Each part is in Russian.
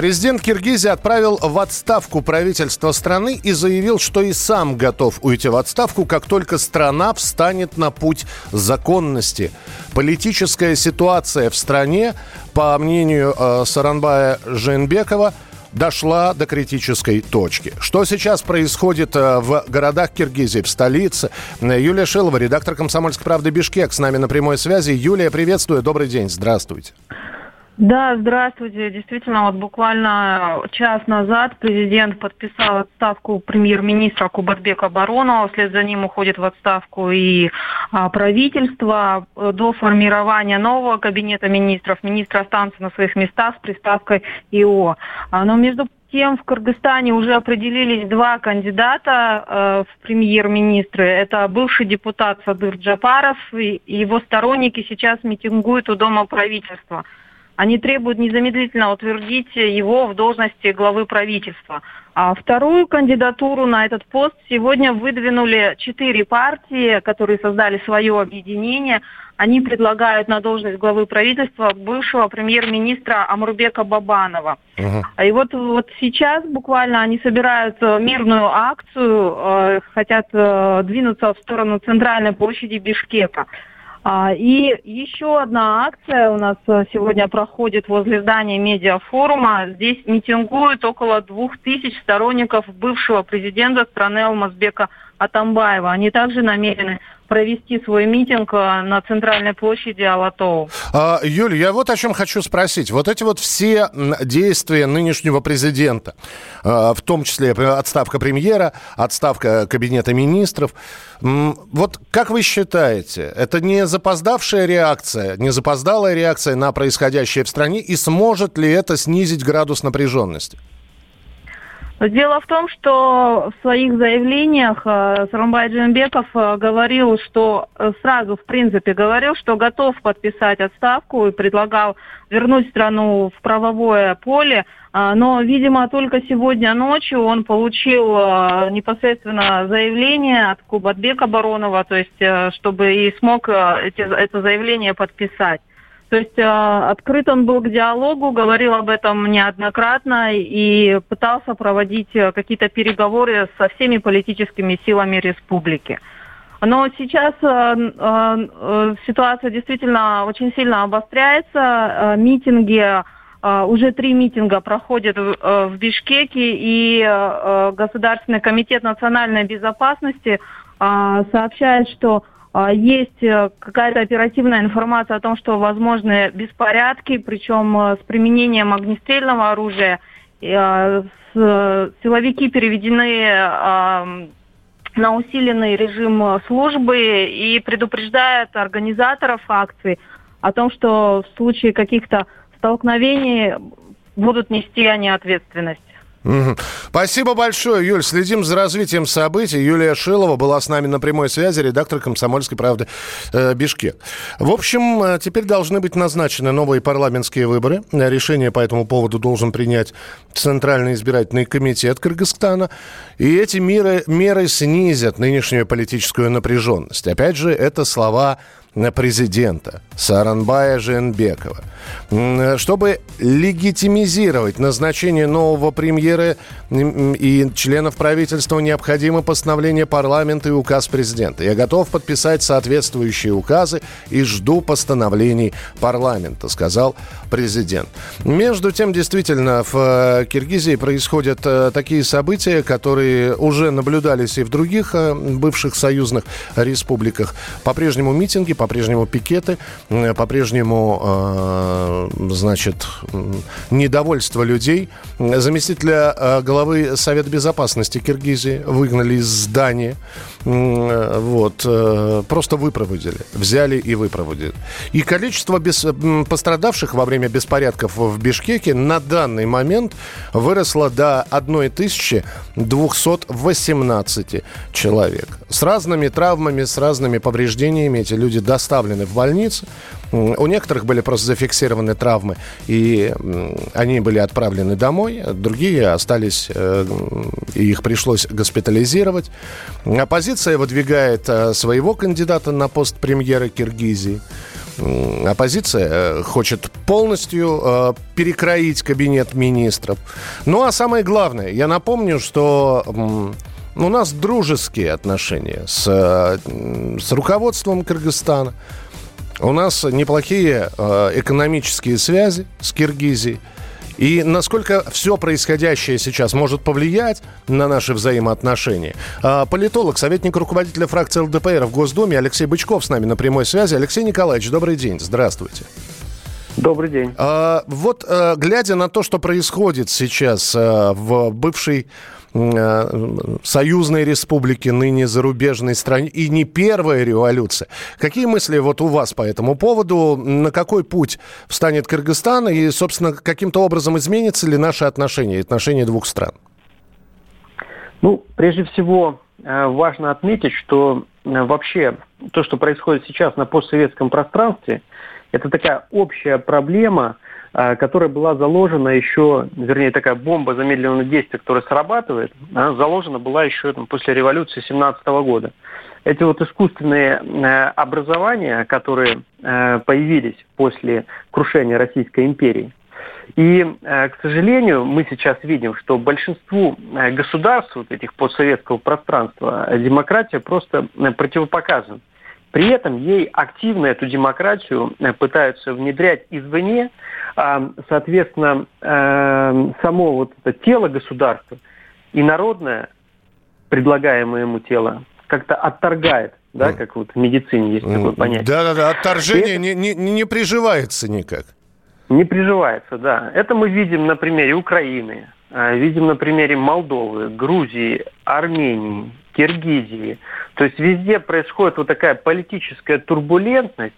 Президент Киргизии отправил в отставку правительство страны и заявил, что и сам готов уйти в отставку, как только страна встанет на путь законности. Политическая ситуация в стране, по мнению э, Саранбая Женбекова, дошла до критической точки. Что сейчас происходит э, в городах Киргизии, в столице? Юлия Шилова, редактор «Комсомольской правды» Бишкек, с нами на прямой связи. Юлия, приветствую, добрый день, здравствуйте. Да, здравствуйте. Действительно, вот буквально час назад президент подписал отставку премьер-министра Кубатбека Баронова. Вслед за ним уходит в отставку и а, правительство. До формирования нового кабинета министров министры останутся на своих местах с приставкой ИО. А, но между тем в Кыргызстане уже определились два кандидата э, в премьер-министры. Это бывший депутат Садыр Джапаров и его сторонники сейчас митингуют у Дома правительства. Они требуют незамедлительно утвердить его в должности главы правительства. А вторую кандидатуру на этот пост сегодня выдвинули четыре партии, которые создали свое объединение. Они предлагают на должность главы правительства бывшего премьер-министра Амурбека Бабанова. Uh-huh. И вот, вот сейчас буквально они собирают мирную акцию, э, хотят э, двинуться в сторону центральной площади Бишкека. А, и еще одна акция у нас э, сегодня проходит возле здания медиафорума. Здесь митингуют около двух тысяч сторонников бывшего президента страны Алмазбека Атамбаева. Они также намерены провести свой митинг э, на центральной площади Алатоу. А, Юль, я вот о чем хочу спросить. Вот эти вот все действия нынешнего президента, э, в том числе отставка премьера, отставка кабинета министров, вот как вы считаете, это не запоздавшая реакция, не запоздалая реакция на происходящее в стране, и сможет ли это снизить градус напряженности? Дело в том, что в своих заявлениях э, Сарамбай Джинбеков э, говорил, что э, сразу, в принципе, говорил, что готов подписать отставку и предлагал вернуть страну в правовое поле. Но, видимо, только сегодня ночью он получил непосредственно заявление от Кубатбека Баронова, то есть чтобы и смог это заявление подписать. То есть э, открыт он был к диалогу, говорил об этом неоднократно и пытался проводить э, какие-то переговоры со всеми политическими силами республики. Но сейчас э, э, ситуация действительно очень сильно обостряется. Э, митинги, э, уже три митинга проходят в, э, в Бишкеке, и э, Государственный комитет национальной безопасности э, сообщает, что есть э, какая-то оперативная информация о том, что возможны беспорядки, причем э, с применением огнестрельного оружия. Э, силовики переведены на усиленный режим службы и предупреждают организаторов акций о том, что в случае каких-то столкновений будут нести они ответственность. Спасибо большое, Юль. Следим за развитием событий. Юлия Шилова была с нами на прямой связи, редактор «Комсомольской правды» э, Бишкек. В общем, э, теперь должны быть назначены новые парламентские выборы. Решение по этому поводу должен принять Центральный избирательный комитет Кыргызстана. И эти меры, меры снизят нынешнюю политическую напряженность. Опять же, это слова президента Саранбая Женбекова. Чтобы легитимизировать назначение нового премьера и членов правительства, необходимо постановление парламента и указ президента. Я готов подписать соответствующие указы и жду постановлений парламента, сказал президент. Между тем, действительно, в э, Киргизии происходят э, такие события, которые уже наблюдались и в других э, бывших союзных республиках. По-прежнему митинги, по-прежнему пикеты, по-прежнему, э, значит, недовольство людей. Заместителя э, главы Совета Безопасности Киргизии выгнали из здания. вот, э, просто выпроводили. Взяли и выпроводили. И количество без, пострадавших во время беспорядков в Бишкеке на данный момент выросло до 1218 человек. С разными травмами, с разными повреждениями эти люди доставлены в больницы. У некоторых были просто зафиксированы травмы, и они были отправлены домой. Другие остались, э, и их пришлось госпитализировать. Оппозиция выдвигает э, своего кандидата на пост премьера Киргизии. Оппозиция э, хочет полностью перекроить кабинет министров. Ну а самое главное, я напомню, что у нас дружеские отношения с, с руководством Кыргызстана. У нас неплохие э, экономические связи с Киргизией. И насколько все происходящее сейчас может повлиять на наши взаимоотношения. А, политолог, советник руководителя фракции ЛДПР в Госдуме Алексей Бычков с нами на прямой связи. Алексей Николаевич, добрый день, здравствуйте. Добрый день. А, вот, глядя на то, что происходит сейчас в бывшей Э, союзной республики, ныне зарубежной стране, и не первая революция. Какие мысли вот у вас по этому поводу? На какой путь встанет Кыргызстан? И, собственно, каким-то образом изменятся ли наши отношения, отношения двух стран? Ну, прежде всего, э, важно отметить, что э, вообще то, что происходит сейчас на постсоветском пространстве, это такая общая проблема – которая была заложена еще, вернее, такая бомба замедленного действия, которая срабатывает, она заложена была еще там, после революции 17 года. Эти вот искусственные э, образования, которые э, появились после крушения Российской империи, и, э, к сожалению, мы сейчас видим, что большинству государств вот этих постсоветского пространства демократия просто противопоказана. При этом ей активно эту демократию пытаются внедрять извне, а, соответственно, э, само вот это тело государства и народное, предлагаемое ему тело, как-то отторгает, да, как вот в медицине есть такое понятие. Да-да-да, отторжение это... не, не, не приживается никак. Не приживается, да. Это мы видим на примере Украины, э, видим на примере Молдовы, Грузии, Армении, Киргизии. То есть везде происходит вот такая политическая турбулентность,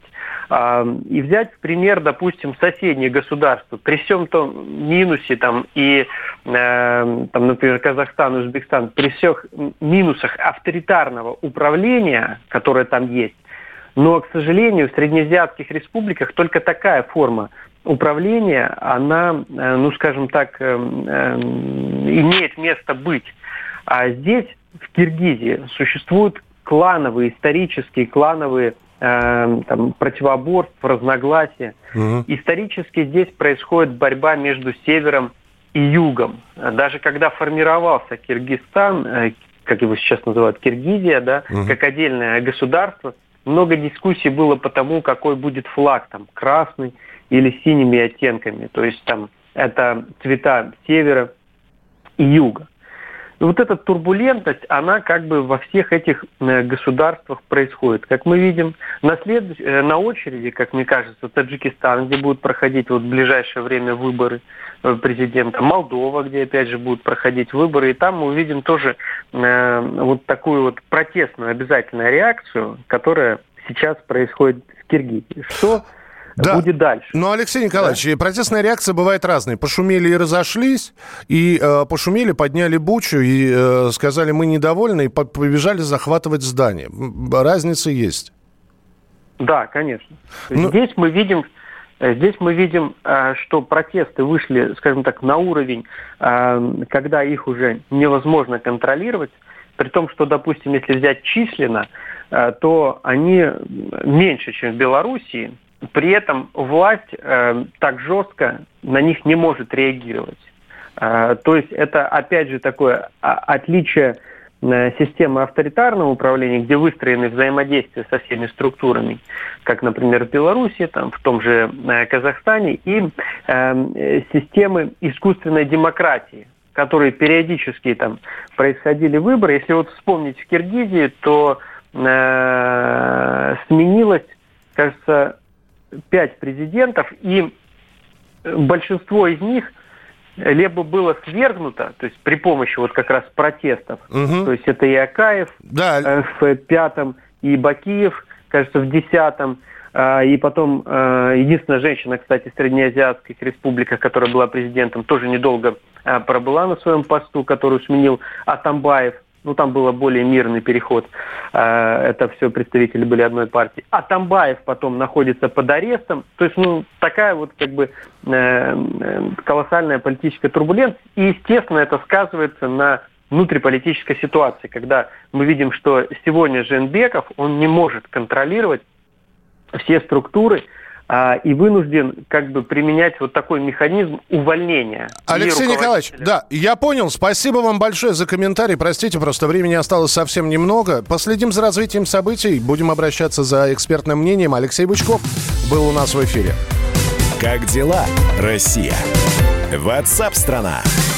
и взять в пример, допустим, соседние государства, при всем том минусе там, и, э, там, например, Казахстан, Узбекистан, при всех минусах авторитарного управления, которое там есть, но, к сожалению, в среднеазиатских республиках только такая форма управления, она, э, ну, скажем так, э, имеет место быть. А здесь, в Киргизии, существуют клановые, исторические клановые э, там, противоборств, разногласия. Угу. Исторически здесь происходит борьба между севером и югом. Даже когда формировался Киргизстан, э, как его сейчас называют, Киргизия, да, угу. как отдельное государство, много дискуссий было по тому, какой будет флаг, там, красный или синими оттенками. То есть там это цвета севера и юга. И вот эта турбулентность, она как бы во всех этих э, государствах происходит. Как мы видим, на, след... Э, на очереди, как мне кажется, Таджикистан, где будут проходить вот в ближайшее время выборы э, президента, Молдова, где опять же будут проходить выборы, и там мы увидим тоже вот такую вот протестную обязательную реакцию, которая сейчас происходит в Киргизии. Что да. будет дальше. Ну, Алексей Николаевич, да. протестная реакция бывает разной. Пошумели и разошлись, и э, пошумели, подняли бучу и э, сказали, мы недовольны, и побежали захватывать здание. Разница есть. Да, конечно. Ну... Здесь мы видим, э, здесь мы видим, э, что протесты вышли, скажем так, на уровень, э, когда их уже невозможно контролировать, при том, что, допустим, если взять численно, то они меньше, чем в Белоруссии, при этом власть э, так жестко на них не может реагировать. Э, то есть это, опять же, такое отличие э, системы авторитарного управления, где выстроены взаимодействия со всеми структурами, как, например, в Беларуси, там, в том же э, Казахстане, и э, системы искусственной демократии, которые периодически там происходили выборы. Если вот вспомнить в Киргизии, то э, сменилось, кажется, пять президентов, и большинство из них либо было свергнуто, то есть при помощи вот как раз протестов, угу. то есть это и Акаев да. Э, в пятом, и Бакиев, кажется, в десятом, а, и потом э, единственная женщина, кстати, в среднеазиатских республиках, которая была президентом, тоже недолго э, пробыла на своем посту, которую сменил Атамбаев. Ну, там был более мирный переход. Э, это все представители были одной партии. Атамбаев потом находится под арестом. То есть, ну, такая вот как бы колоссальная политическая турбуленция. И, естественно, это сказывается на внутриполитической ситуации, когда мы видим, что сегодня Женбеков, он не может контролировать все структуры, а, и вынужден как бы применять вот такой механизм увольнения. Алексей Николаевич, да, я понял. Спасибо вам большое за комментарий. Простите, просто времени осталось совсем немного. Последим за развитием событий. Будем обращаться за экспертным мнением. Алексей Бычков был у нас в эфире. Как дела, Россия? Ватсап-страна! страна